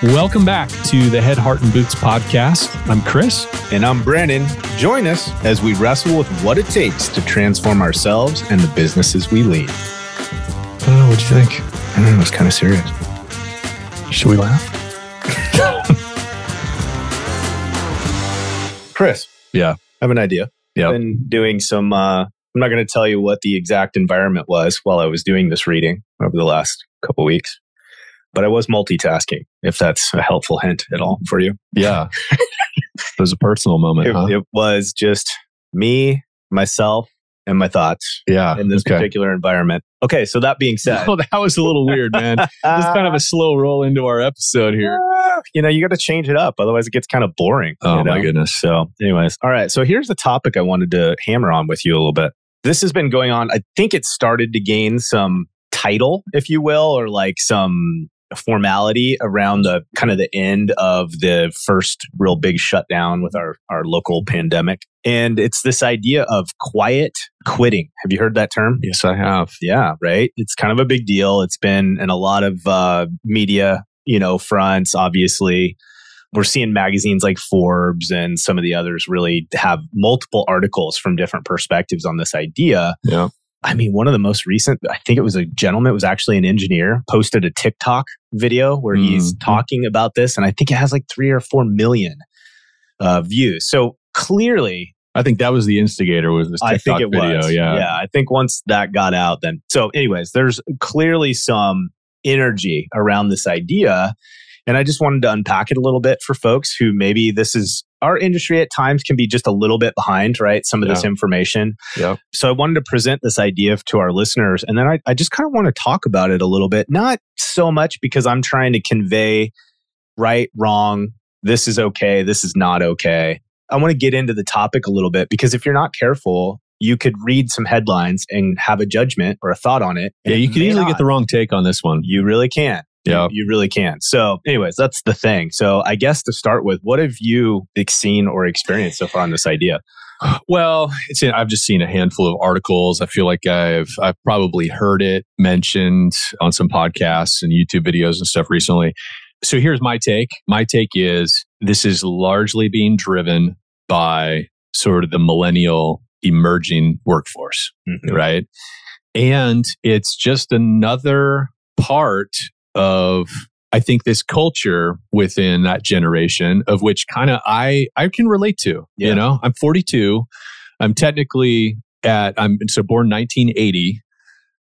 Welcome back to the Head, Heart, and Boots podcast. I'm Chris. And I'm Brandon. Join us as we wrestle with what it takes to transform ourselves and the businesses we lead. Oh, what'd you think? I don't know, it's kind of serious. Should we laugh? Chris. Yeah. I have an idea. Yeah. I've been doing some, uh, I'm not going to tell you what the exact environment was while I was doing this reading over the last couple weeks, but I was multitasking, if that's a helpful hint at all for you. Yeah. it was a personal moment. It, huh? it was just me, myself, and my thoughts yeah. in this okay. particular environment. Okay, so that being said, Oh, that was a little weird, man. This is kind of a slow roll into our episode here. Uh, you know, you got to change it up. Otherwise, it gets kind of boring. Oh, you my goodness. So, anyways, all right. So, here's the topic I wanted to hammer on with you a little bit. This has been going on. I think it started to gain some title, if you will, or like some formality around the kind of the end of the first real big shutdown with our, our local pandemic. And it's this idea of quiet quitting. Have you heard that term? Yes, I have. Yeah, right. It's kind of a big deal. It's been in a lot of uh, media, you know, fronts. Obviously, we're seeing magazines like Forbes and some of the others really have multiple articles from different perspectives on this idea. Yeah. I mean, one of the most recent, I think it was a gentleman, it was actually an engineer, posted a TikTok video where he's Mhm. talking about this, and I think it has like three or four million uh, views. So clearly, I think that was the instigator was this TikTok I think it video. was. Yeah. Yeah. I think once that got out, then so anyways, there's clearly some energy around this idea. And I just wanted to unpack it a little bit for folks who maybe this is our industry at times can be just a little bit behind, right? Some of this information. Yeah. So I wanted to present this idea to our listeners. And then I, I just kind of want to talk about it a little bit, not so much because I'm trying to convey right, wrong, this is okay, this is not okay. I want to get into the topic a little bit because if you're not careful, you could read some headlines and have a judgment or a thought on it. Yeah. You could easily not. get the wrong take on this one. You really can. You- Yeah. You, really can. So, anyways, that's the thing. So, I guess to start with, what have you seen or experienced so far on this idea? Well, it's I've just seen a handful of articles. I feel like I've I've probably heard it mentioned on some podcasts and YouTube videos and stuff recently. So here's my take. My take is this is largely being driven by sort of the millennial emerging workforce, Mhm. right? And it's just another part of I think this culture within that generation of which kind of I I can relate to. Yeah. You know, I'm 42. I'm technically at I'm so born 1980.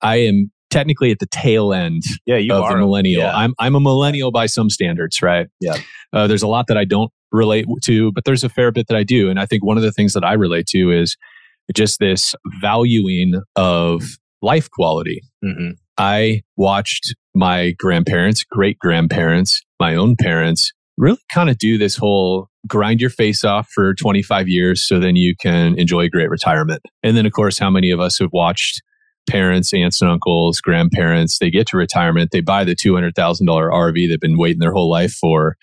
I am technically at the tail end Yeah, you of are the millennial. Yeah. I'm I'm a millennial by some standards, right? Yeah. Uh, there's a lot that I don't relate to, but there's a fair bit that I do, and I think one of the things that I relate to is just this valuing of life quality. Mhm. I watched my grandparents, great grandparents, my own parents really kind of do this whole grind your face off for 25 years so then you can enjoy a great retirement. And then, of course, how many of us have watched parents, aunts and uncles, grandparents, they get to retirement, they buy the $200,000 RV they've been waiting their whole life for.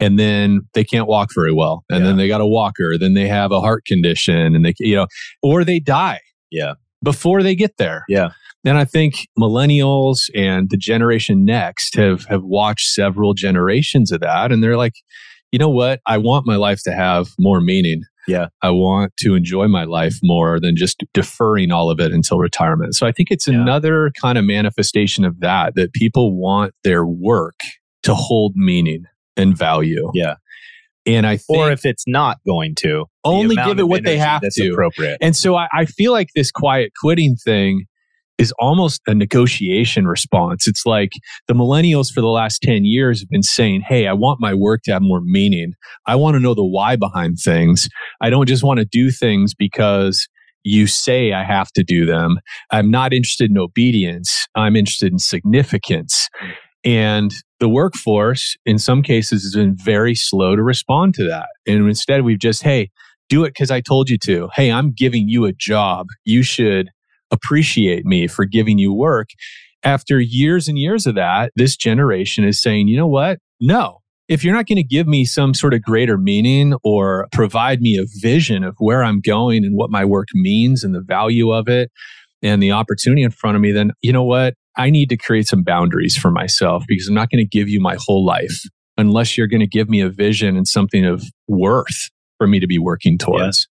And then they can't walk very well. And then they got a walker. Then they have a heart condition and they, you know, or they die. Yeah. Before they get there. Yeah. And I think millennials and the generation next have have watched several generations of that and they're like, you know what? I want my life to have more meaning. Yeah. I want to enjoy my life more than just deferring all of it until retirement. So I think it's Yeah. another kind of manifestation of that that people want their work to hold meaning and value. Yeah. And I think Or if it's not going to, only give it what they have to. appropriate. And so I, I feel like this quiet quitting thing is almost a negotiation response. It's like the millennials for the last 10 years have been saying, Hey, I want my work to have more meaning. I want to know the why behind things. I don't just want to do things because you say I have to do them. I'm not interested in obedience. I'm interested in significance. And the workforce, in some cases, has been very slow to respond to that. And instead, we've just, hey, do it because I told you to. Hey, I'm giving you a job. You should appreciate me for giving you work. After years and years of that, this generation is saying, you know what? No. If you're not going to give me some sort of greater meaning or provide me a vision of where I'm going and what my work means and the value of it and the opportunity in front of me, then you know what? I need to create some boundaries for myself because I'm not going to give you my whole life. unless you're going to give me a vision and something of worth for me to be working towards.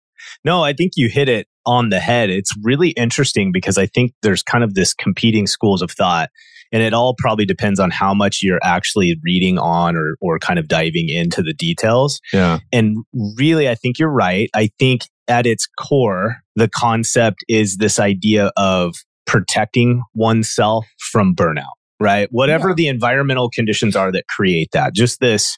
No, I think you hit it on the head. It's really interesting because I think there's kind of this competing schools of thought. And it all probably depends on how much you're actually reading on or, or kind of diving into the details. Yeah. And really, I think you're right. I think at its core, the concept is this idea of protecting oneself from burnout, right? Whatever Yeah. the environmental conditions are that create that, just this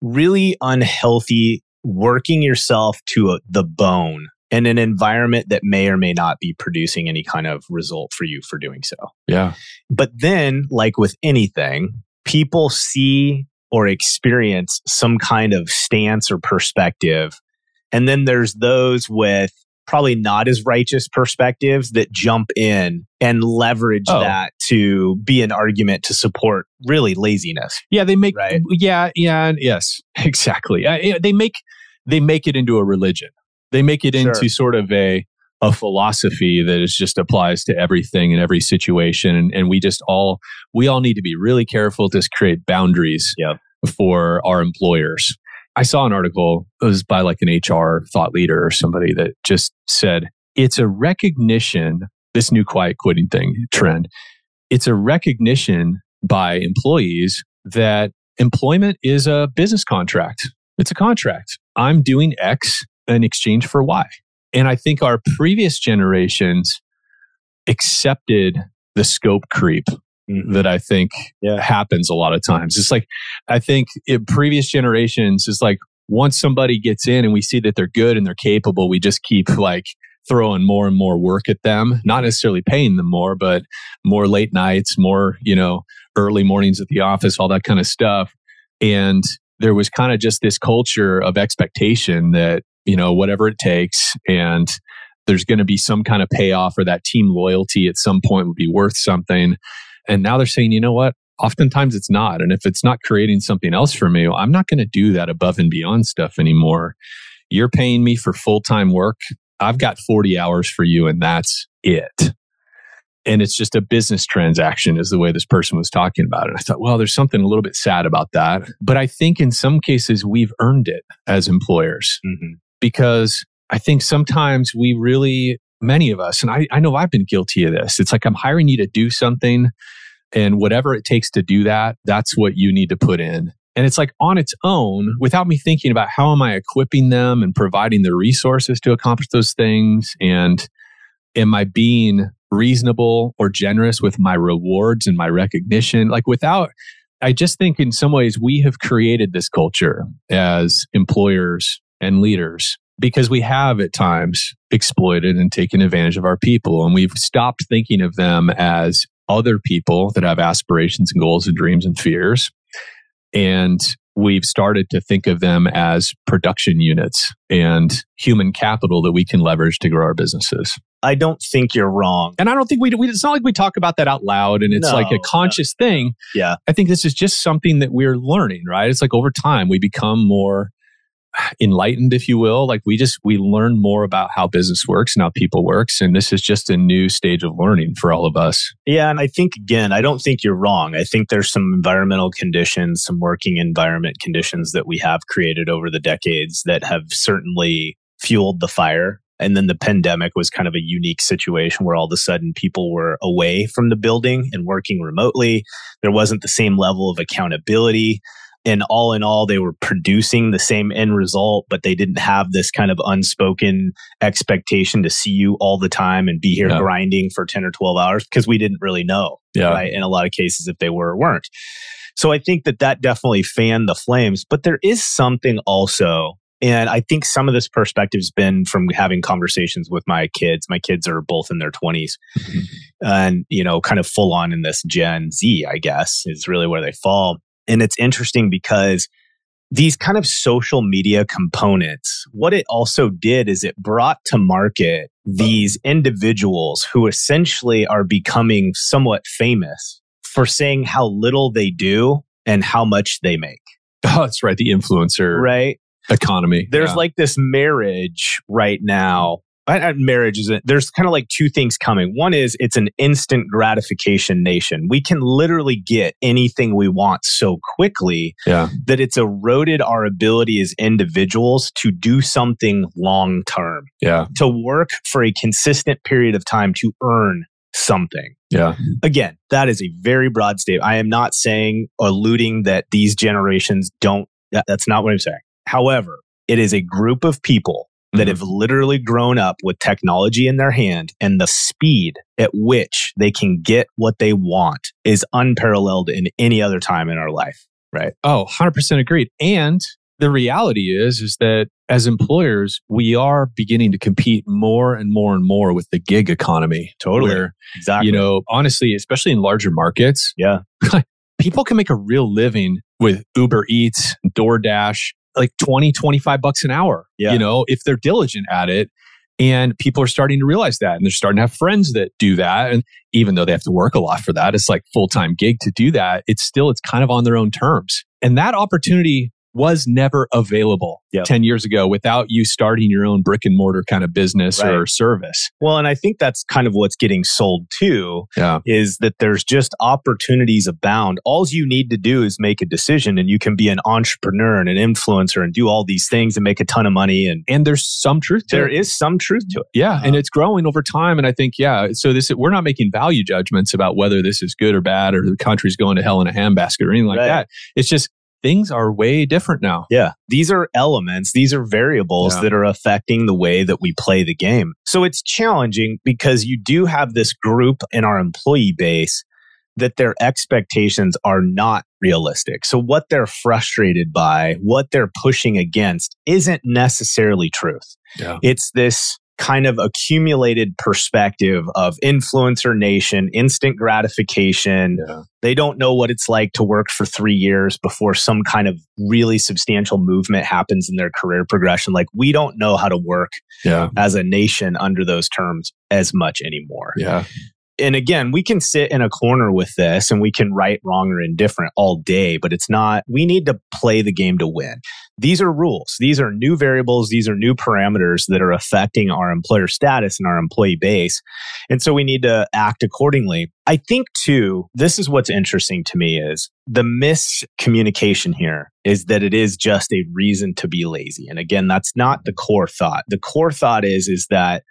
really unhealthy working yourself to a, the bone in an environment that may or may not be producing any kind of result for you for doing so. Yeah. But then, like with anything, people see or experience some kind of stance or perspective. And then there's those with probably not as righteous perspectives that jump in and leverage Oh. that to be an argument to support really laziness. Yeah, they make Right. yeah, yeah, and yes, exactly. They make they make it into a religion. They make it Sure. into sort of a a philosophy that is just applies to everything in every situation, and, and we just all we all need to be really careful to create boundaries for our employers. I saw an article it was by like an HR thought leader or somebody that just said it's a recognition this new quiet quitting thing trend. It's a recognition by employees that employment is a business contract. It's a contract. I'm doing X in exchange for Y. And I think our previous generations accepted the scope creep mm-hmm. that I think Yeah. happens a lot of times. It's like, I think in previous generations, it's like once somebody gets in and we see that they're good and they're capable, we just keep like throwing more and more work at them, not necessarily paying them more, but more late nights, more, you know, early mornings at the office, all that kind of stuff. And there was kind of just this culture of expectation that, you know, whatever it takes and there's going to be some kind of payoff or that team loyalty at some point would be worth something. And now they're saying, you know what? Oftentimes it's not. And if it's not creating something else for me, I'm not going to do that above and beyond stuff anymore. You're paying me for full time work. I've got 40 hours for you, and that's it. And it's just a business transaction, is the way this person was talking about it. I thought, well, there's something a little bit sad about that. But I think in some cases, we've earned it as employers Mhm. because I think sometimes we really, many of us, and I, I know I've been guilty of this. It's like I'm hiring you to do something, and whatever it takes to do that, that's what you need to put in. And it's like on its own, without me thinking about how am I equipping them and providing the resources to accomplish those things, and am I being reasonable or generous with my rewards and my recognition? Like without, I just think in some ways we have created this culture as employers and leaders because we have at times exploited and taken advantage of our people. And we've stopped thinking of them as other people that have aspirations and goals and dreams and fears. And we've started to think of them as production units and human capital that we can leverage to grow our businesses. I don't think you're wrong. And I don't think we, we it's not like we talk about that out loud and it's No, like a conscious thing. Yeah. I think this is just something that we're learning, right? It's like over time we become more enlightened, if you will. Like we just we learn more about how business works and how people works. And this is just a new stage of learning for all of us. Yeah, and I think again, I don't think you're wrong. I think there's some environmental conditions, some working environment conditions that we have created over the decades that have certainly fueled the fire. And then the pandemic was kind of a unique situation where all of a sudden people were away from the building and working remotely. There wasn't the same level of accountability. And all in all, they were producing the same end result, but they didn't have this kind of unspoken expectation to see you all the time and be here Yeah. grinding for 10 or 12 hours because we didn't really know Yeah. right? In a lot of cases, if they were or weren't. So I think that that definitely fanned the flames. But there is something also, and I think some of this perspective has been from having conversations with my kids. My kids are both in their 20s Mhm. and, you know, kind of full on in this Gen Z, I guess, is really where they fall. And it's interesting because these kind of social media components, what it also did is it brought to market these individuals who essentially are becoming somewhat famous for saying how little they do and how much they make, Oh, that's right. The influencer right? economy. There's Yeah. like this marriage right now marriage is a, there's kind of like two things coming. One is it's an instant gratification nation. We can literally get anything we want so quickly yeah. that it's eroded our ability as individuals to do something long term. Yeah. To work for a consistent period of time to earn something. Yeah. Again, that is a very broad statement. I am not saying alluding that these generations don't that, that's not what I'm saying. However, it is a group of people that mm-hmm. have literally grown up with technology in their hand and the speed at which they can get what they want is unparalleled in any other time in our life. Right. Oh, 100% agreed. And the reality is is that as employers we are beginning to compete more and more and more with the gig economy totally where, exactly you know honestly especially in larger markets yeah people can make a real living with uber eats doordash like 20 25 bucks an hour yeah. you know if they're diligent at it. And people are starting to realize that and they're starting to have friends that do that. And even though they have to work a lot for that it's like full-time gig to do that it's still it's kind of on their own terms. And that opportunity was never available yep. 10 years ago without you starting your own brick and mortar kind of business right. or service. Well, and I think that's kind of what's getting sold too yeah. is that there's just opportunities abound. All you need to do is make a decision and you can be an entrepreneur and an influencer and do all these things and make a ton of money and and there's some truth to there it. There is some truth to it. Yeah, uh-huh. and it's growing over time and I think yeah, so this we're not making value judgments about whether this is good or bad or the country's going to hell in a handbasket or anything like right. that. It's just things are way different now. Yeah. These are elements, these are variables yeah. that are affecting the way that we play the game. So it's challenging because you do have this group in our employee base that their expectations are not realistic. So what they're frustrated by, what they're pushing against isn't necessarily truth. Yeah. It's this kind of accumulated perspective of influencer nation, instant gratification. Yeah. They don't know what it's like to work for three years before some kind of really substantial movement happens in their career progression. Like we don't know how to work yeah. as a nation under those terms as much anymore. Yeah and again, we can sit in a corner with this and we can right, wrong, or indifferent all day, but it's not, we need to play the game to win. These are rules. These are new variables. These are new parameters that are affecting our employer status and our employee base. And so we need to act accordingly. I think too, this is what's interesting to me is the miscommunication here is that it is just a reason to be lazy. And again, that's not the core thought. The core thought is, is that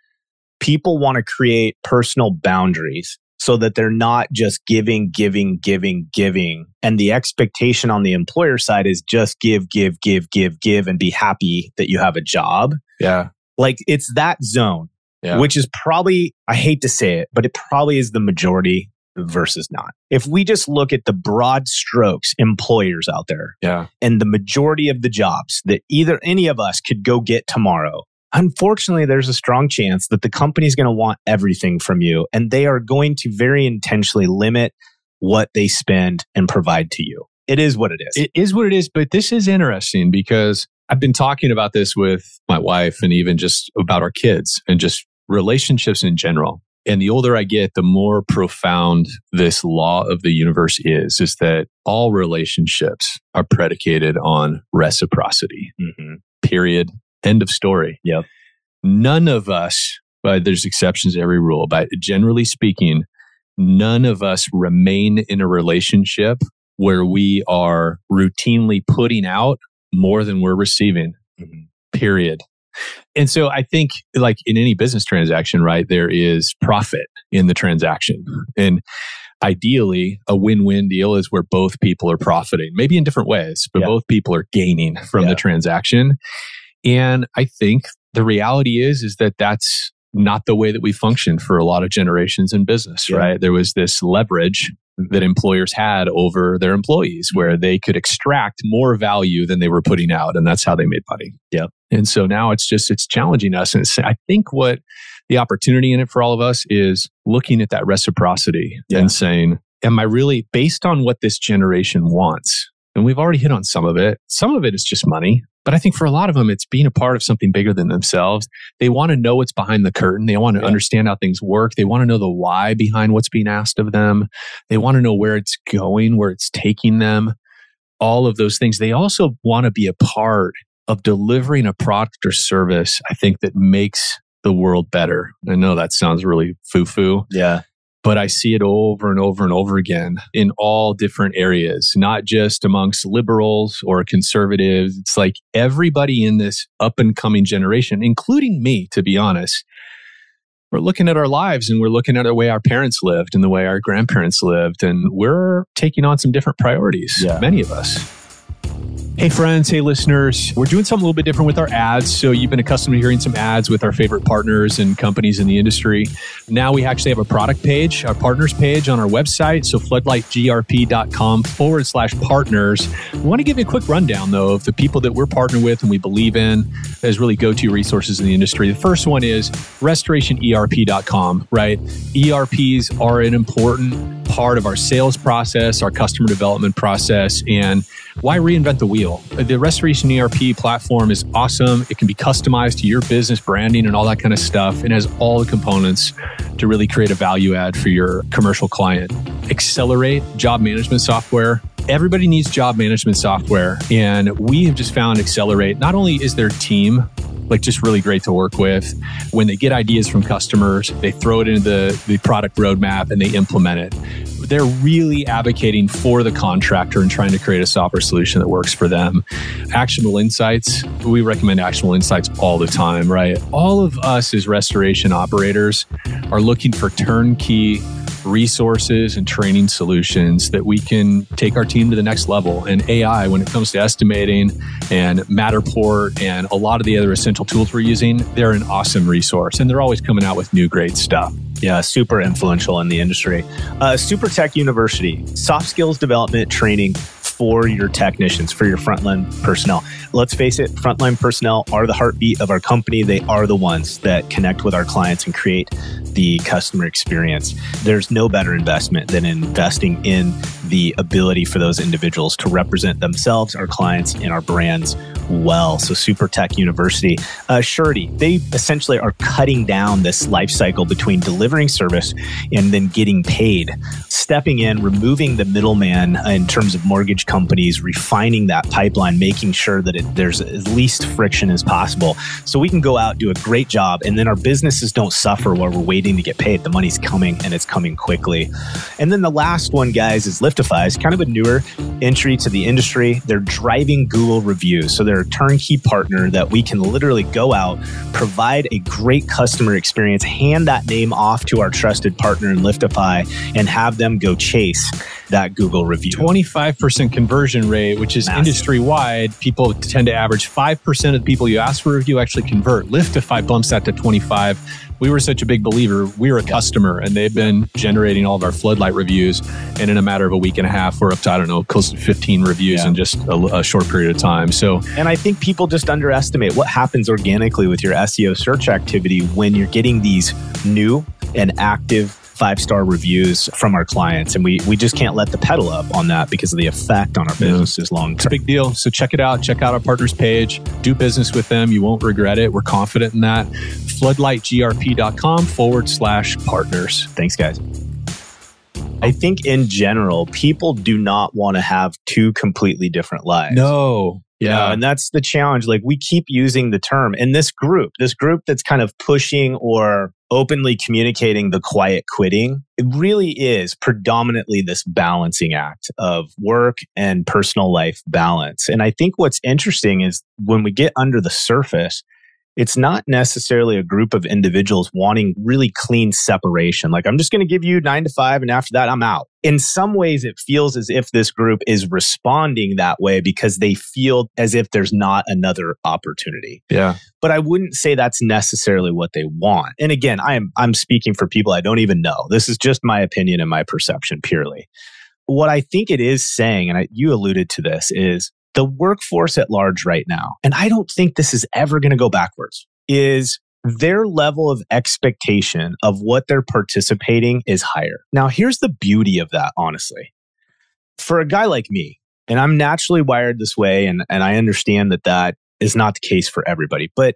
people want to create personal boundaries so that they're not just giving, giving, giving, giving. And the expectation on the employer side is just give, give, give, give, give, and be happy that you have a job. Yeah. Like it's that zone, yeah. which is probably, I hate to say it, but it probably is the majority versus not. If we just look at the broad strokes employers out there, yeah. and the majority of the jobs that either any of us could go get tomorrow unfortunately, there's a strong chance that the company is going to want everything from you and they are going to very intentionally limit what they spend and provide to you. It is what it is. It is what it is. But this is interesting because I've been talking about this with my wife and even just about our kids and just relationships in general. And the older I get, the more profound this law of the universe is, is that all relationships are predicated on reciprocity. Mm-hmm. Period. End of story. Yep. None of us, but there's exceptions to every rule, but generally speaking, none of us remain in a relationship where we are routinely putting out more than we're receiving. Mm-hmm. Period. And so I think, like in any business transaction, right, there is profit in the transaction. And ideally, a win win deal is where both people are profiting, maybe in different ways, but yeah. both people are gaining from yeah. the transaction. And I think the reality is, is that that's not the way that we function for a lot of generations in business, yeah. right? There was this leverage that employers had over their employees where they could extract more value than they were putting out. And that's how they made money. Yep. And so now it's just, it's challenging us. And I think what the opportunity in it for all of us is looking at that reciprocity yeah. and saying, am I really based on what this generation wants? And we've already hit on some of it. Some of it is just money. But I think for a lot of them, it's being a part of something bigger than themselves. They want to know what's behind the curtain. They want to yeah. understand how things work. They want to know the why behind what's being asked of them. They want to know where it's going, where it's taking them, all of those things. They also want to be a part of delivering a product or service, I think, that makes the world better. I know that sounds really foo foo. Yeah. But I see it over and over and over again in all different areas, not just amongst liberals or conservatives. It's like everybody in this up and coming generation, including me, to be honest, we're looking at our lives and we're looking at the way our parents lived and the way our grandparents lived, and we're taking on some different priorities, yeah. many of us. Hey, friends. Hey, listeners. We're doing something a little bit different with our ads. So, you've been accustomed to hearing some ads with our favorite partners and companies in the industry. Now, we actually have a product page, our partners page on our website. So, floodlightgrp.com forward slash partners. We want to give you a quick rundown, though, of the people that we're partnered with and we believe in as really go to resources in the industry. The first one is restorationerp.com, right? ERPs are an important part of our sales process, our customer development process, and why reinvent the wheel? The Restoration ERP platform is awesome. It can be customized to your business branding and all that kind of stuff. It has all the components to really create a value add for your commercial client. Accelerate job management software. Everybody needs job management software. And we have just found Accelerate, not only is their team like just really great to work with. When they get ideas from customers, they throw it into the, the product roadmap and they implement it they're really advocating for the contractor and trying to create a software solution that works for them. Actionable insights, we recommend actionable insights all the time, right? All of us as restoration operators are looking for turnkey resources and training solutions that we can take our team to the next level. And AI, when it comes to estimating and Matterport and a lot of the other essential tools we're using, they're an awesome resource. And they're always coming out with new great stuff. Yeah, super influential in the industry. Uh, Super Tech University, soft skills development training for your technicians, for your frontline personnel. Let's face it, frontline personnel are the heartbeat of our company. They are the ones that connect with our clients and create the customer experience. There's no better investment than investing in the ability for those individuals to represent themselves, our clients, and our brands well. So, Super Tech University, uh, Surety, they essentially are cutting down this life cycle between delivering service and then getting paid, stepping in, removing the middleman in terms of mortgage companies, refining that pipeline, making sure that it, there's as least friction as possible. So we can go out, do a great job, and then our businesses don't suffer while we're waiting to get paid. The money's coming and it's coming quickly. And then the last one, guys, is Liftify. It's kind of a newer entry to the industry. They're driving Google reviews. So they're a turnkey partner that we can literally go out, provide a great customer experience, hand that name off to our trusted partner in Liftify, and have them go chase that Google review. 25% conversion rate, which is industry wide. People tend to average 5% of the people you ask for a review actually convert. Liftify bumps that to 25 we were such a big believer. We were a customer and they've been generating all of our floodlight reviews. And in a matter of a week and a half, we're up to, I don't know, close to 15 reviews yeah. in just a, a, short period of time. So, and I think people just underestimate what happens organically with your SEO search activity when you're getting these new and active five star reviews from our clients. And we, we just can't let the pedal up on that because of the effect on our businesses long term. It's a big deal. So check it out. Check out our partners page. Do business with them. You won't regret it. We're confident in that. Floodlightgrp.com forward slash partners. Thanks, guys. I think in general, people do not want to have two completely different lives. No. Yeah. and that's the challenge. Like we keep using the term in this group, this group that's kind of pushing or openly communicating the quiet quitting. It really is predominantly this balancing act of work and personal life balance. And I think what's interesting is when we get under the surface, it's not necessarily a group of individuals wanting really clean separation. Like, I'm just going to give you nine to five, and after that, I'm out. In some ways, it feels as if this group is responding that way because they feel as if there's not another opportunity. Yeah. But I wouldn't say that's necessarily what they want. And again, I am I'm speaking for people I don't even know. This is just my opinion and my perception purely. What I think it is saying, and I, you alluded to this, is the workforce at large right now, and I don't think this is ever going to go backwards, is their level of expectation of what they're participating is higher. Now, here's the beauty of that, honestly. For a guy like me, and I'm naturally wired this way, and, and I understand that that is not the case for everybody, but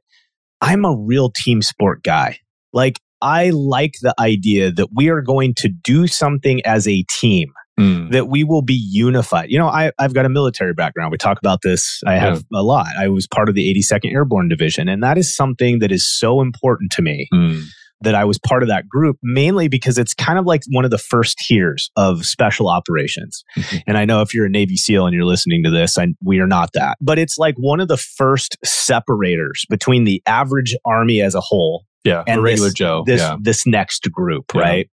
I'm a real team sport guy. Like, I like the idea that we are going to do something as a team Mm. that we will be unified. You know, I, I've got a military background. We talk about this. I have a lot. I was part of the 82nd Airborne Division, and that is something that is so important to me Mm. that I was part of that group, mainly because it's kind of like one of the first tiers of special operations. Mhm. And I know if you're a Navy SEAL and you're listening to this, I, we are not that. But it's like one of the first separators between the average army as a whole Yeah. And a regular this- Joe. this yeah. this next group, Yeah. right?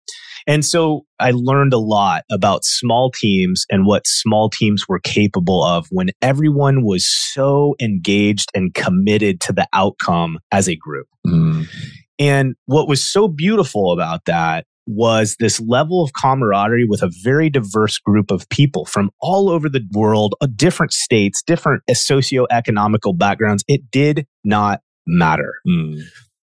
And so I learned a lot about small teams and what small teams were capable of when everyone was so engaged and committed to the outcome as a group. Mm. And what was so beautiful about that was this level of camaraderie with a very diverse group of people from all over the world, uh, different states, different socioeconomical backgrounds. It did not matter. Mm.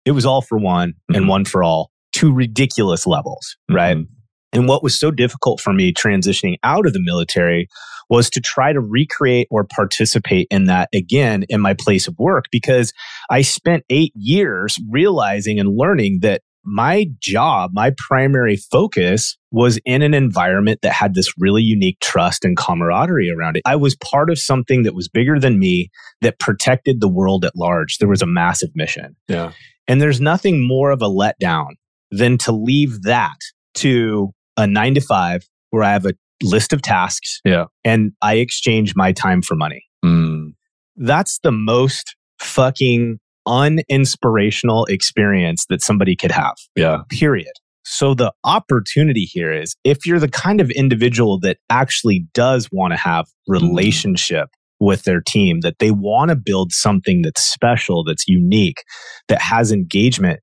It was all for one and Mhm. one for all to ridiculous levels, right? Mhm. And what was so difficult for me transitioning out of the military was to try to recreate or participate in that again in my place of work because I spent eight years realizing and learning that my job, my primary focus was in an environment that had this really unique trust and camaraderie around it. I was part of something that was bigger than me that protected the world at large. There was a massive mission. Yeah. And there's nothing more of a letdown than to leave that to a nine to five where I have a list of tasks Yeah. and I exchange my time for money. Mm. That's the most fucking uninspirational experience that somebody could have, Yeah. period. So the opportunity here is if you're the kind of individual that actually does want to have relationship with their team, that they want to build something that's special, that's unique, that has engagement,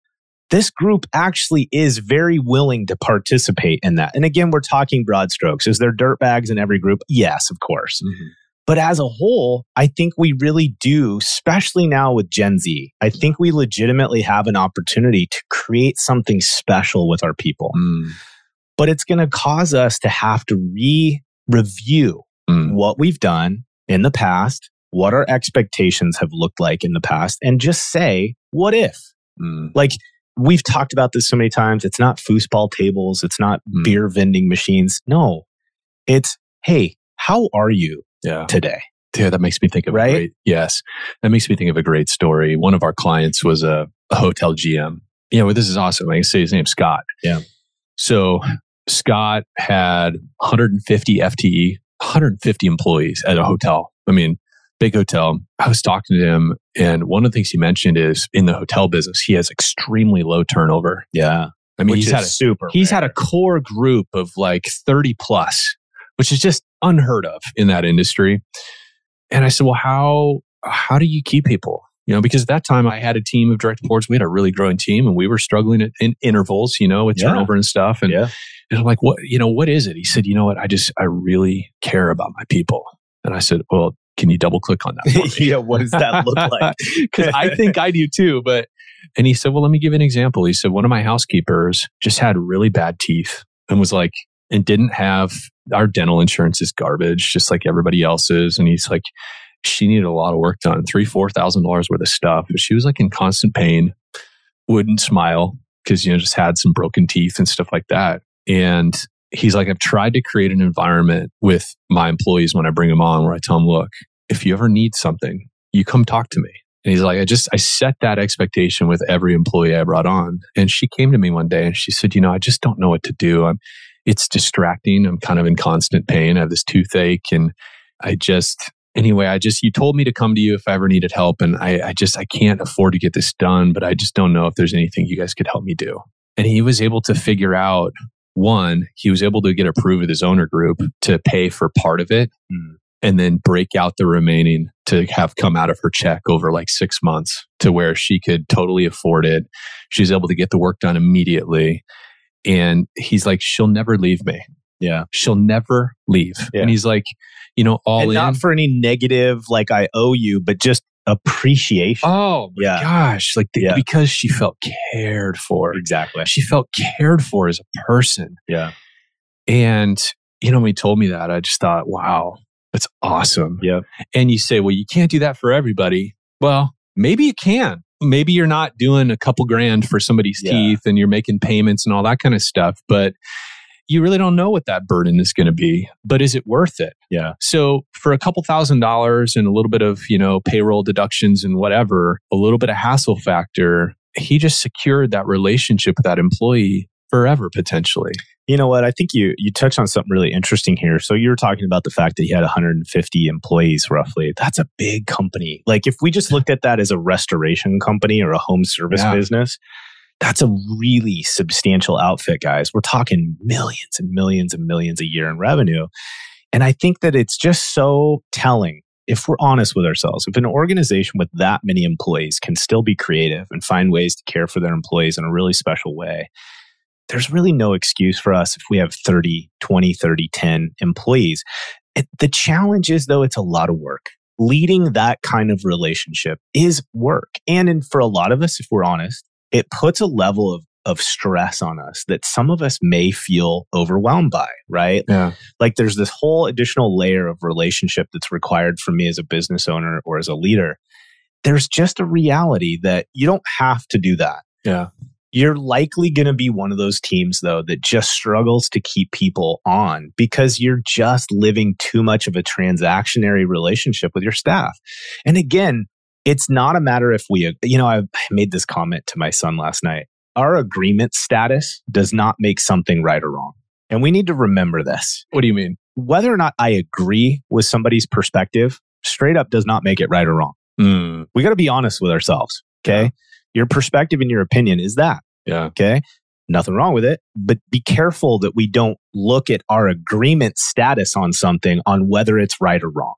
this group actually is very willing to participate in that. And again, we're talking broad strokes. Is there dirt bags in every group? Yes, of course. Mhm. But as a whole, I think we really do, especially now with Gen Z. I think we legitimately have an opportunity to create something special with our people. Mm. But it's going to cause us to have to re review Mm. what we've done in the past, what our expectations have looked like in the past, and just say, what if? Mm. Like, we've talked about this so many times. It's not foosball tables, it's not Mm. beer vending machines. No, it's, hey, how are you Yeah. today? Yeah, that makes me think of Right? a great yes. That makes me think of a great story. One of our clients was a, a hotel GM. You know, this is awesome. I can say his name's Scott. Yeah. So Scott had 150 FTE, 150 employees at a hotel. I mean, big hotel. I was talking to him, and one of the things he mentioned is in the hotel business, he has extremely low turnover. Yeah. I mean, Which he's had a super. He's rare. had a core group of like 30 plus, which is just unheard of in that industry. And I said, well, how, how do you keep people? You know, because at that time I had a team of direct reports. We had a really growing team and we were struggling at, in intervals, you know, with Yeah. turnover and stuff. And, yeah. and I'm like, what, you know, what is it? He said, you know what? I just, I really care about my people. And I said, well, can you double click on that? for me?" yeah. What does that look like? Because I think I do too. But, and he said, well, let me give you an example. He said, one of my housekeepers just had really bad teeth and was like, and didn't have our dental insurance is garbage, just like everybody else's. And he's like, she needed a lot of work done, three, four thousand dollars worth of stuff. She was like in constant pain, wouldn't smile because, you know, just had some broken teeth and stuff like that. And he's like, I've tried to create an environment with my employees when I bring them on where I tell them, look, if you ever need something, you come talk to me. And he's like, I just, I set that expectation with every employee I brought on. And she came to me one day and she said, you know, I just don't know what to do. I'm, it's distracting. I'm kind of in constant pain. I have this toothache and I just, anyway, I just, you told me to come to you if I ever needed help. And I, I just, I can't afford to get this done, but I just don't know if there's anything you guys could help me do. And he was able to figure out one, he was able to get approved with his owner group to pay for part of it Hmm. and then break out the remaining to have come out of her check over like six months to where she could totally afford it. She's able to get the work done immediately. And he's like, she'll never leave me. Yeah. She'll never leave. Yeah. And he's like, you know, all and in. not for any negative, like I owe you, but just appreciation. oh my Yeah. gosh. Like the- Yeah. because she felt cared for. exactly. She felt cared for as a person. Yeah. And, you know, when he told me that, I just thought, wow, that's awesome. Yeah. And you say, well, you can't do that for everybody. Well, maybe you can. Maybe you're not doing a couple grand for somebody's Yeah. teeth and you're making payments and all that kind of stuff. But, you really don't know what that burden is going to be, but is it worth it? Yeah. So for a couple thousand dollars and a little bit of, you know, payroll deductions and whatever, a little bit of hassle factor, he just secured that relationship with that employee forever potentially. You know what? I think you you touched on something really interesting here. So you were talking about the fact that he had 150 employees roughly. That's a big company. Like if we just looked at that as a restoration company or a home service Yeah. business, that's a really substantial outfit, guys. We're talking millions and millions and millions a year in revenue. And I think that it's just so telling if we're honest with ourselves. If an organization with that many employees can still be creative and find ways to care for their employees in a really special way, there's really no excuse for us if we have 30, 20, 30, 10 employees. It, the challenge is, though, it's a lot of work. Leading that kind of relationship is work. And in, for a lot of us, if we're honest, it puts a level of, of stress on us that some of us may feel overwhelmed by, right? Yeah. Like there's this whole additional layer of relationship that's required for me as a business owner or as a leader. There's just a reality that you don't have to do that. Yeah. You're likely going to be one of those teams, though, that just struggles to keep people on because you're just living too much of a transactionary relationship with your staff. And again, it's not a matter if we, you know, I made this comment to my son last night. Our agreement status does not make something right or wrong. And we need to remember this. What do you mean? Whether or not I agree with somebody's perspective, straight up does not make it right or wrong. Mm, We got to be honest with ourselves. Okay. Your perspective and your opinion is that. yeah. Okay. Nothing wrong with it, but be careful that we don't look at our agreement status on something on whether it's right or wrong.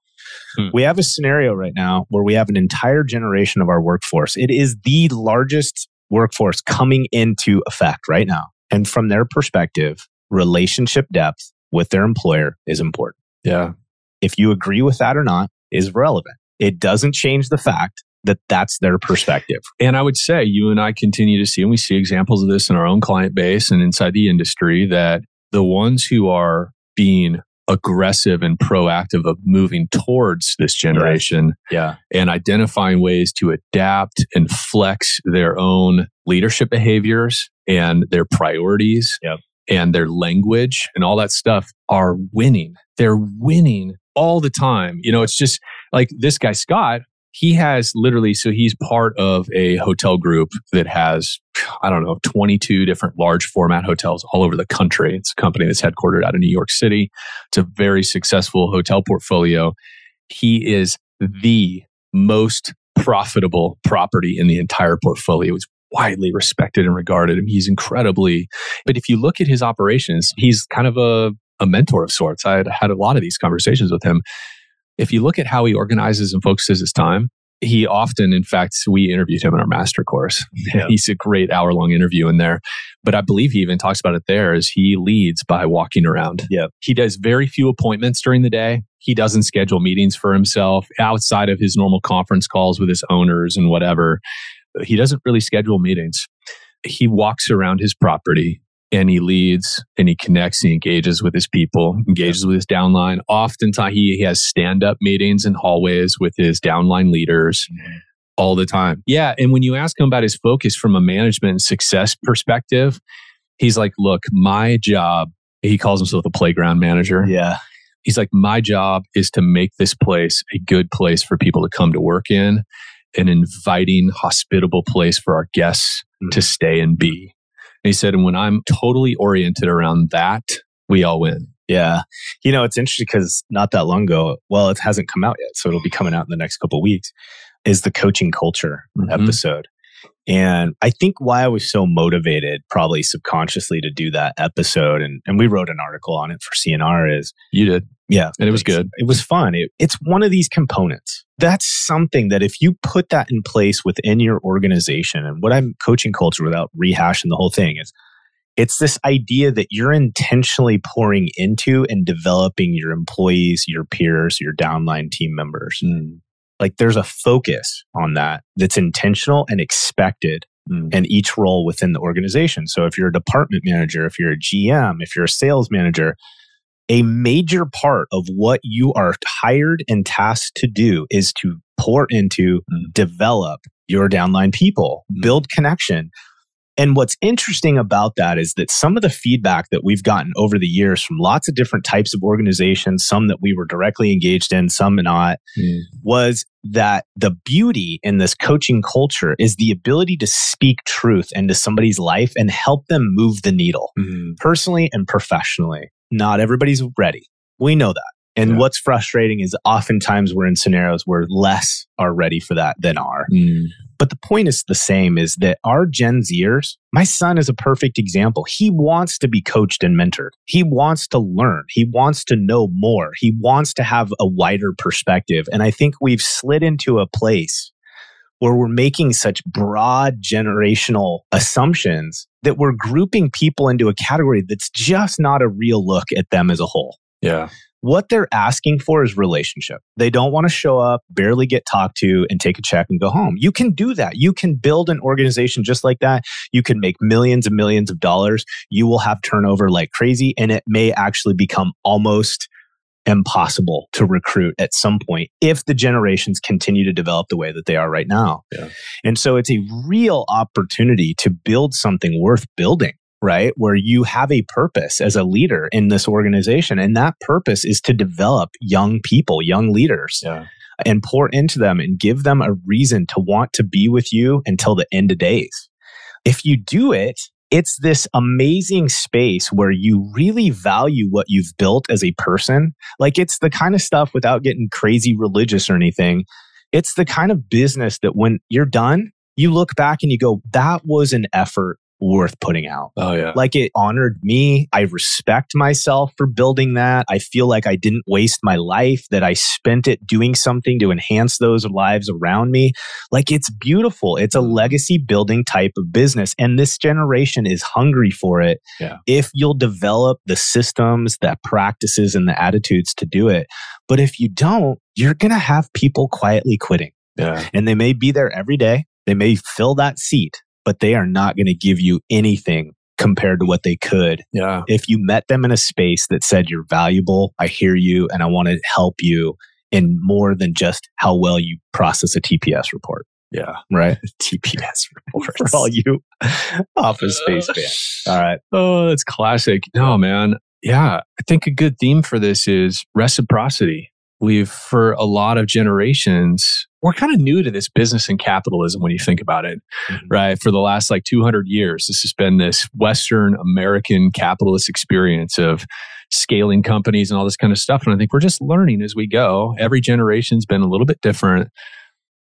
Hmm. We have a scenario right now where we have an entire generation of our workforce. It is the largest workforce coming into effect right now. And from their perspective, relationship depth with their employer is important. Yeah. If you agree with that or not is relevant. It doesn't change the fact that that's their perspective. And I would say you and I continue to see, and we see examples of this in our own client base and inside the industry, that the ones who are being aggressive and proactive of moving towards this generation Yeah. and identifying ways to adapt and flex their own leadership behaviors and their priorities Yep. and their language and all that stuff are winning. They're winning all the time. You know, it's just like this guy, Scott, he has literally, so he's part of a hotel group that has, I don't know, 22 different large format hotels all over the country. It's a company that's headquartered out of New York City. It's a very successful hotel portfolio. He is the most profitable property in the entire portfolio. It's widely respected and regarded. And he's incredibly, but if you look at his operations, he's kind of a, a mentor of sorts. I had had a lot of these conversations with him. If you look at how he organizes and focuses his time, he often, in fact, we interviewed him in our master course. Yeah. He's a great hour long interview in there. But I believe he even talks about it there as he leads by walking around. Yep. He does very few appointments during the day. He doesn't schedule meetings for himself outside of his normal conference calls with his owners and whatever. He doesn't really schedule meetings. He walks around his property and he leads and he connects, he engages with his people, engages with his downline. Oftentimes he, he has stand-up meetings in hallways with his downline leaders all the time. Yeah. And when you ask him about his focus from a management and success perspective, he's like, look, my job, he calls himself a playground manager. Yeah. He's like, my job is to make this place a good place for people to come to work in, an inviting, hospitable place for our guests to Mhm. stay and be. And he said, and when I'm totally oriented around that, we all win. Yeah. You know, it's interesting because not that long ago, well, it hasn't come out yet. So it'll be coming out in the next couple of weeks, is the coaching culture Mhm. episode. And I think why I was so motivated, probably subconsciously, to do that episode, and, and we wrote an article on it for CNR is You did. yeah. And it was good. It was fun. It, it's one of these components. That's something that if you put that in place within your organization, and what I'm coaching culture without rehashing the whole thing is it's this idea that you're intentionally pouring into and developing your employees, your peers, your downline team members. Mm. Like there's a focus on that that's intentional and expected Mm. and each role within the organization. So if you're a department manager, if you're a GM, if you're a sales manager, a major part of what you are hired and tasked to do is to pour into, Mm. develop your downline people, Mm. build connection. And what's interesting about that is that some of the feedback that we've gotten over the years from lots of different types of organizations, some that we were directly engaged in, some not, mm. was that the beauty in this coaching culture is the ability to speak truth into somebody's life and help them move the needle mm. personally and professionally. Not everybody's ready. We know that. And yeah. what's frustrating is oftentimes we're in scenarios where less are ready for that than are. Mm. But the point is the same is that our Gen Zers, my son is a perfect example. He wants to be coached and mentored. He wants to learn. He wants to know more. He wants to have a wider perspective. And I think we've slid into a place where we're making such broad generational assumptions that we're grouping people into a category that's just not a real look at them as a whole. Yeah. What they're asking for is relationship. They don't want to show up, barely get talked to, and take a check and go home. You can do that. You can build an organization just like that. You can make millions and millions of dollars. You will have turnover like crazy, and it may actually become almost impossible to recruit at some point if the generations continue to develop the way that they are right now. Yeah. And so it's a real opportunity to build something worth building right? Where you have a purpose as a leader in this organization. And that purpose is to develop young people, young leaders. Yeah. And pour into them and give them a reason to want to be with you until the end of days. If you do it, it's this amazing space where you really value what you've built as a person. Like it's the kind of stuff without getting crazy religious or anything. It's the kind of business that when you're done, you look back and you go, that was an effort worth putting out. Oh, yeah. Like it honored me. I respect myself for building that. I feel like I didn't waste my life, that I spent it doing something to enhance those lives around me. Like it's beautiful. It's a mm. legacy building type of business. And this generation is hungry for it. Yeah. If you'll develop the systems, the practices, and the attitudes to do it. But if you don't, you're going to have people quietly quitting. Yeah. And they may be there every day. They may fill that seat, but they are not going to give you anything compared to what they could. Yeah. If you met them in a space that said you're valuable, I hear you and I want to help you in more than just how well you process a TPS report. Yeah. Right. TPS report for all you office space fans. Uh. All right. Oh, that's classic. No, man. Yeah. I think a good theme for this is reciprocity we've for a lot of generations we're kind of new to this business and capitalism when you think about it mm-hmm. right? For the last like 200 years this has been this western american capitalist experience of scaling companies and all this kind of stuff and i think we're just learning as we go. Every generation's been a little bit different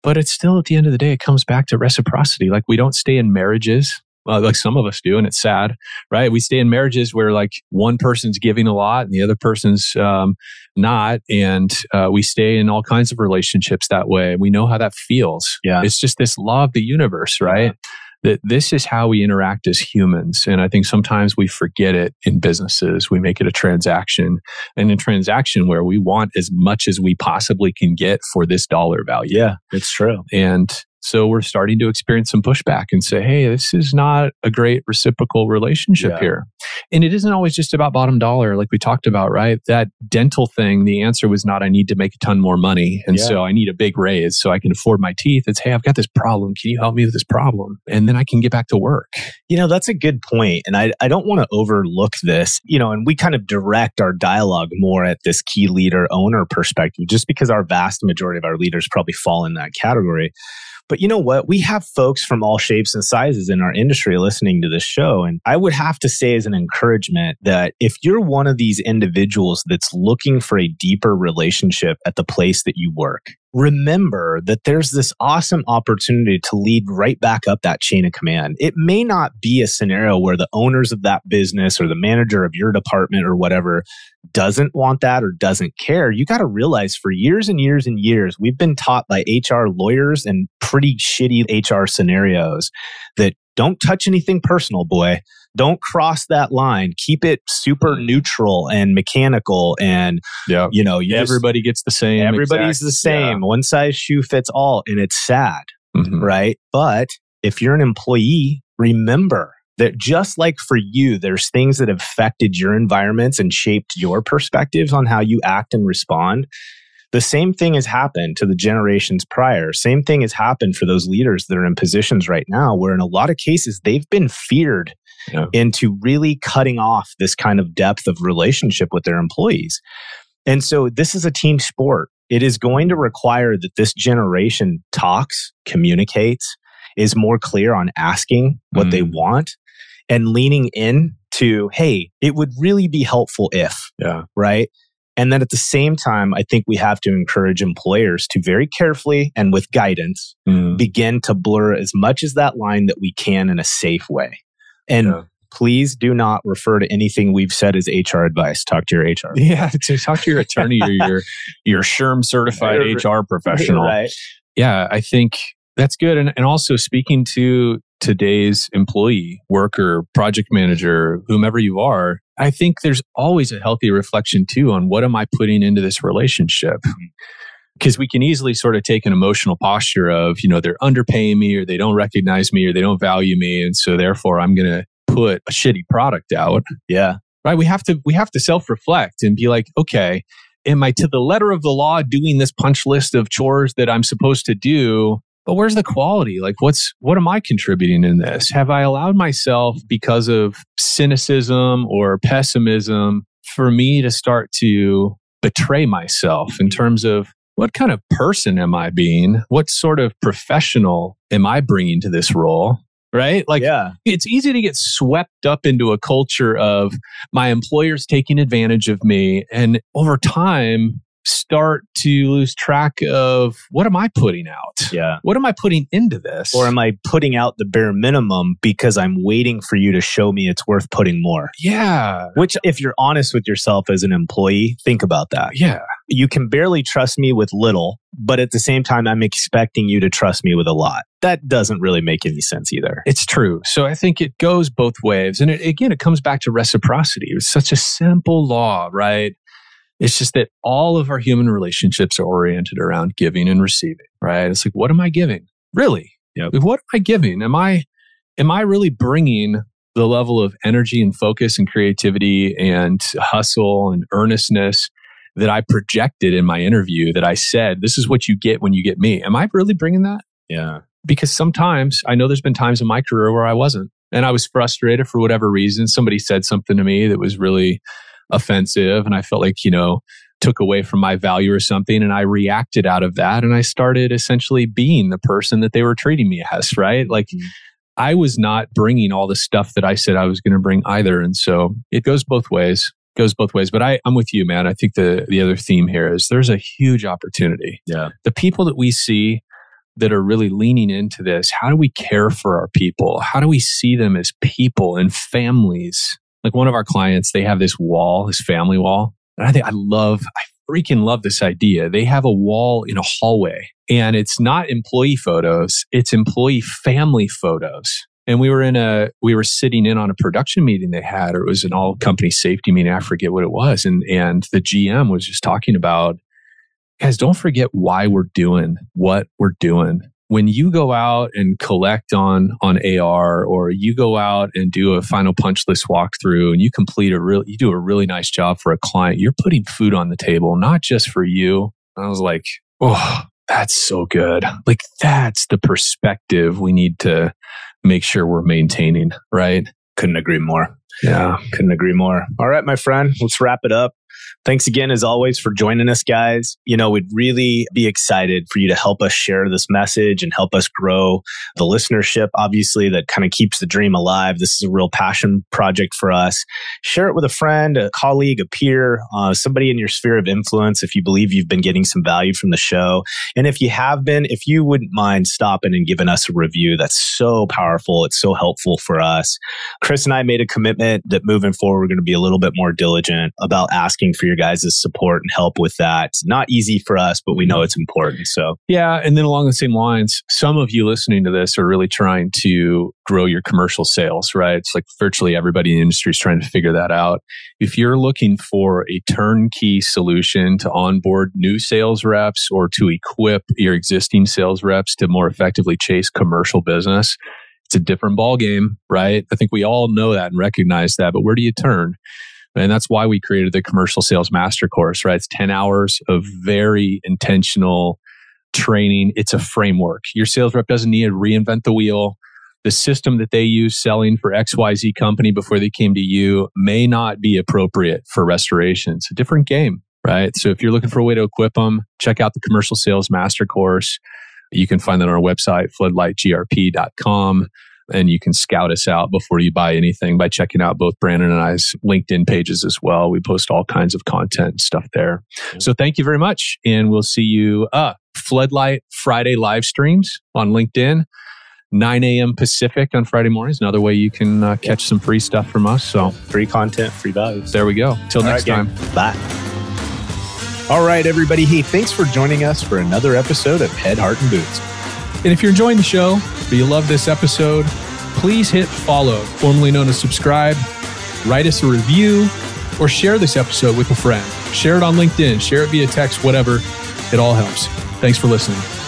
but it's still at the end of the day it comes back to reciprocity. Like we don't stay in marriages well, like some of us do, and it's sad, right? We stay in marriages where like one person's giving a lot and the other person's um, not, and uh, we stay in all kinds of relationships that way. We know how that feels. Yeah, it's just this law of the universe, right? Yeah. That this is how we interact as humans, and I think sometimes we forget it in businesses. We make it a transaction, and a transaction where we want as much as we possibly can get for this dollar value. Yeah, it's true. And so we're starting to experience some pushback and say, hey, this is not a great reciprocal relationship yeah. here. And it isn't always just about bottom dollar, like we talked about, right? That dental thing, the answer was not, I need to make a ton more money. And yeah. so I need a big raise so I can afford my teeth. It's, hey, I've got this problem. Can you help me with this problem? And then I can get back to work. You know, that's a good point. And I, I don't want to overlook this, you know, and we kind of direct our dialogue more at this key leader owner perspective, just because our vast majority of our leaders probably fall in that category. But you know what? We have folks from all shapes and sizes in our industry listening to this show. And I would have to say, as an encouragement, that if you're one of these individuals that's looking for a deeper relationship at the place that you work, remember that there's this awesome opportunity to lead right back up that chain of command. It may not be a scenario where the owners of that business or the manager of your department or whatever doesn't want that or doesn't care. You got to realize for years and years and years, we've been taught by HR lawyers and pretty shitty HR scenarios that don't touch anything personal, boy don't cross that line. Keep it super neutral and mechanical. And, yeah. you know, you everybody just, gets the same. Everybody's exact, the same. Yeah. One size shoe fits all. And it's sad, mm-hmm. right? But if you're an employee, remember that just like for you, there's things that have affected your environments and shaped your perspectives on how you act and respond. The same thing has happened to the generations prior. Same thing has happened for those leaders that are in positions right now, where in a lot of cases, they've been feared yeah. into really cutting off this kind of depth of relationship with their employees. And so this is a team sport. It is going to require that this generation talks, communicates, is more clear on asking what mm. they want and leaning in to, hey, it would really be helpful if, yeah. right? And then at the same time, I think we have to encourage employers to very carefully and with guidance mm. begin to blur as much as that line that we can in a safe way. And yeah. please do not refer to anything we've said as HR advice. Talk to your HR. Yeah, to talk to your attorney or your your SHRM certified HR professional. Right. Yeah, I think that's good. And, and also speaking to today's employee, worker, project manager, whomever you are, I think there's always a healthy reflection too on what am I putting into this relationship? Mm-hmm. Because we can easily sort of take an emotional posture of, you know, they're underpaying me or they don't recognize me or they don't value me. And so therefore I'm going to put a shitty product out. Yeah. Right. We have to, we have to self reflect and be like, okay, am I to the letter of the law doing this punch list of chores that I'm supposed to do? but where's the quality? Like, what's, what am I contributing in this? Have I allowed myself because of cynicism or pessimism for me to start to betray myself in terms of what kind of person am I being? What sort of professional am I bringing to this role? Right? Like, yeah. it's easy to get swept up into a culture of my employer's taking advantage of me. And over time, start to lose track of what am I putting out? Yeah. What am I putting into this? Or am I putting out the bare minimum because I'm waiting for you to show me it's worth putting more? Yeah. Which, if you're honest with yourself as an employee, think about that. Yeah. You can barely trust me with little, but at the same time, I'm expecting you to trust me with a lot. That doesn't really make any sense either. It's true. So I think it goes both ways. And it, again, it comes back to reciprocity. It's such a simple law, right? It's just that all of our human relationships are oriented around giving and receiving, right? It's like, what am I giving? Really? Yep. What am I giving? Am I, am I really bringing the level of energy and focus and creativity and hustle and earnestness that I projected in my interview that I said, this is what you get when you get me. Am I really bringing that? Yeah. Because sometimes I know there's been times in my career where I wasn't and I was frustrated for whatever reason. Somebody said something to me that was really offensive and I felt like, you know, took away from my value or something. And I reacted out of that. And I started essentially being the person that they were treating me as, right? Like mm-hmm. I was not bringing all the stuff that I said I was going to bring either. And so it goes both ways goes both ways. But I, I'm with you, man. I think the the other theme here is there's a huge opportunity. Yeah. The people that we see that are really leaning into this, how do we care for our people? How do we see them as people and families like one of our clients, they have this wall, this family wall. And I think I love, I freaking love this idea. They have a wall in a hallway and it's not employee photos, it's employee family photos. And we were in a, we were sitting in on a production meeting they had, or it was an all company safety meeting. I forget what it was. And, and the GM was just talking about, guys, don't forget why we're doing what we're doing when you go out and collect on on AR or you go out and do a final punch list walkthrough and you complete a real you do a really nice job for a client, you're putting food on the table, not just for you. I was like, oh, that's so good. Like that's the perspective we need to make sure we're maintaining, right? Couldn't agree more. Yeah. Couldn't agree more. All right, my friend, let's wrap it up. Thanks again, as always, for joining us, guys. You know, we'd really be excited for you to help us share this message and help us grow the listenership. Obviously, that kind of keeps the dream alive. This is a real passion project for us. Share it with a friend, a colleague, a peer, uh, somebody in your sphere of influence if you believe you've been getting some value from the show. And if you have been, if you wouldn't mind stopping and giving us a review, that's so powerful. It's so helpful for us. Chris and I made a commitment that moving forward, we're going to be a little bit more diligent about asking for your your guys' support and help with that. Not easy for us, but we know it's important. So, yeah. And then along the same lines, some of you listening to this are really trying to grow your commercial sales, right? It's like virtually everybody in the industry is trying to figure that out. If you're looking for a turnkey solution to onboard new sales reps or to equip your existing sales reps to more effectively chase commercial business, it's a different ball game, right? I think we all know that and recognize that, but where do you turn? And that's why we created the commercial sales master course, right? It's 10 hours of mm-hmm. very intentional training. It's a framework. Your sales rep doesn't need to reinvent the wheel. The system that they use selling for XYZ company before they came to you may not be appropriate for restoration. It's a different game, right? So if you're looking for a way to equip them, check out the commercial sales master course. You can find that on our website, floodlightgrp.com and you can scout us out before you buy anything by checking out both Brandon and I's LinkedIn pages as well. We post all kinds of content and stuff there. So thank you very much. And we'll see you uh Floodlight Friday live streams on LinkedIn. 9 a.m. Pacific on Friday mornings. Another way you can uh, catch some free stuff from us. So free content, free values. There we go. Till next right, time. Bye. All right, everybody. Hey, thanks for joining us for another episode of Head, Heart, and Boots. And if you're enjoying the show, but you love this episode, please hit follow, formerly known as subscribe, write us a review, or share this episode with a friend. Share it on LinkedIn, share it via text, whatever. It all helps. Thanks for listening.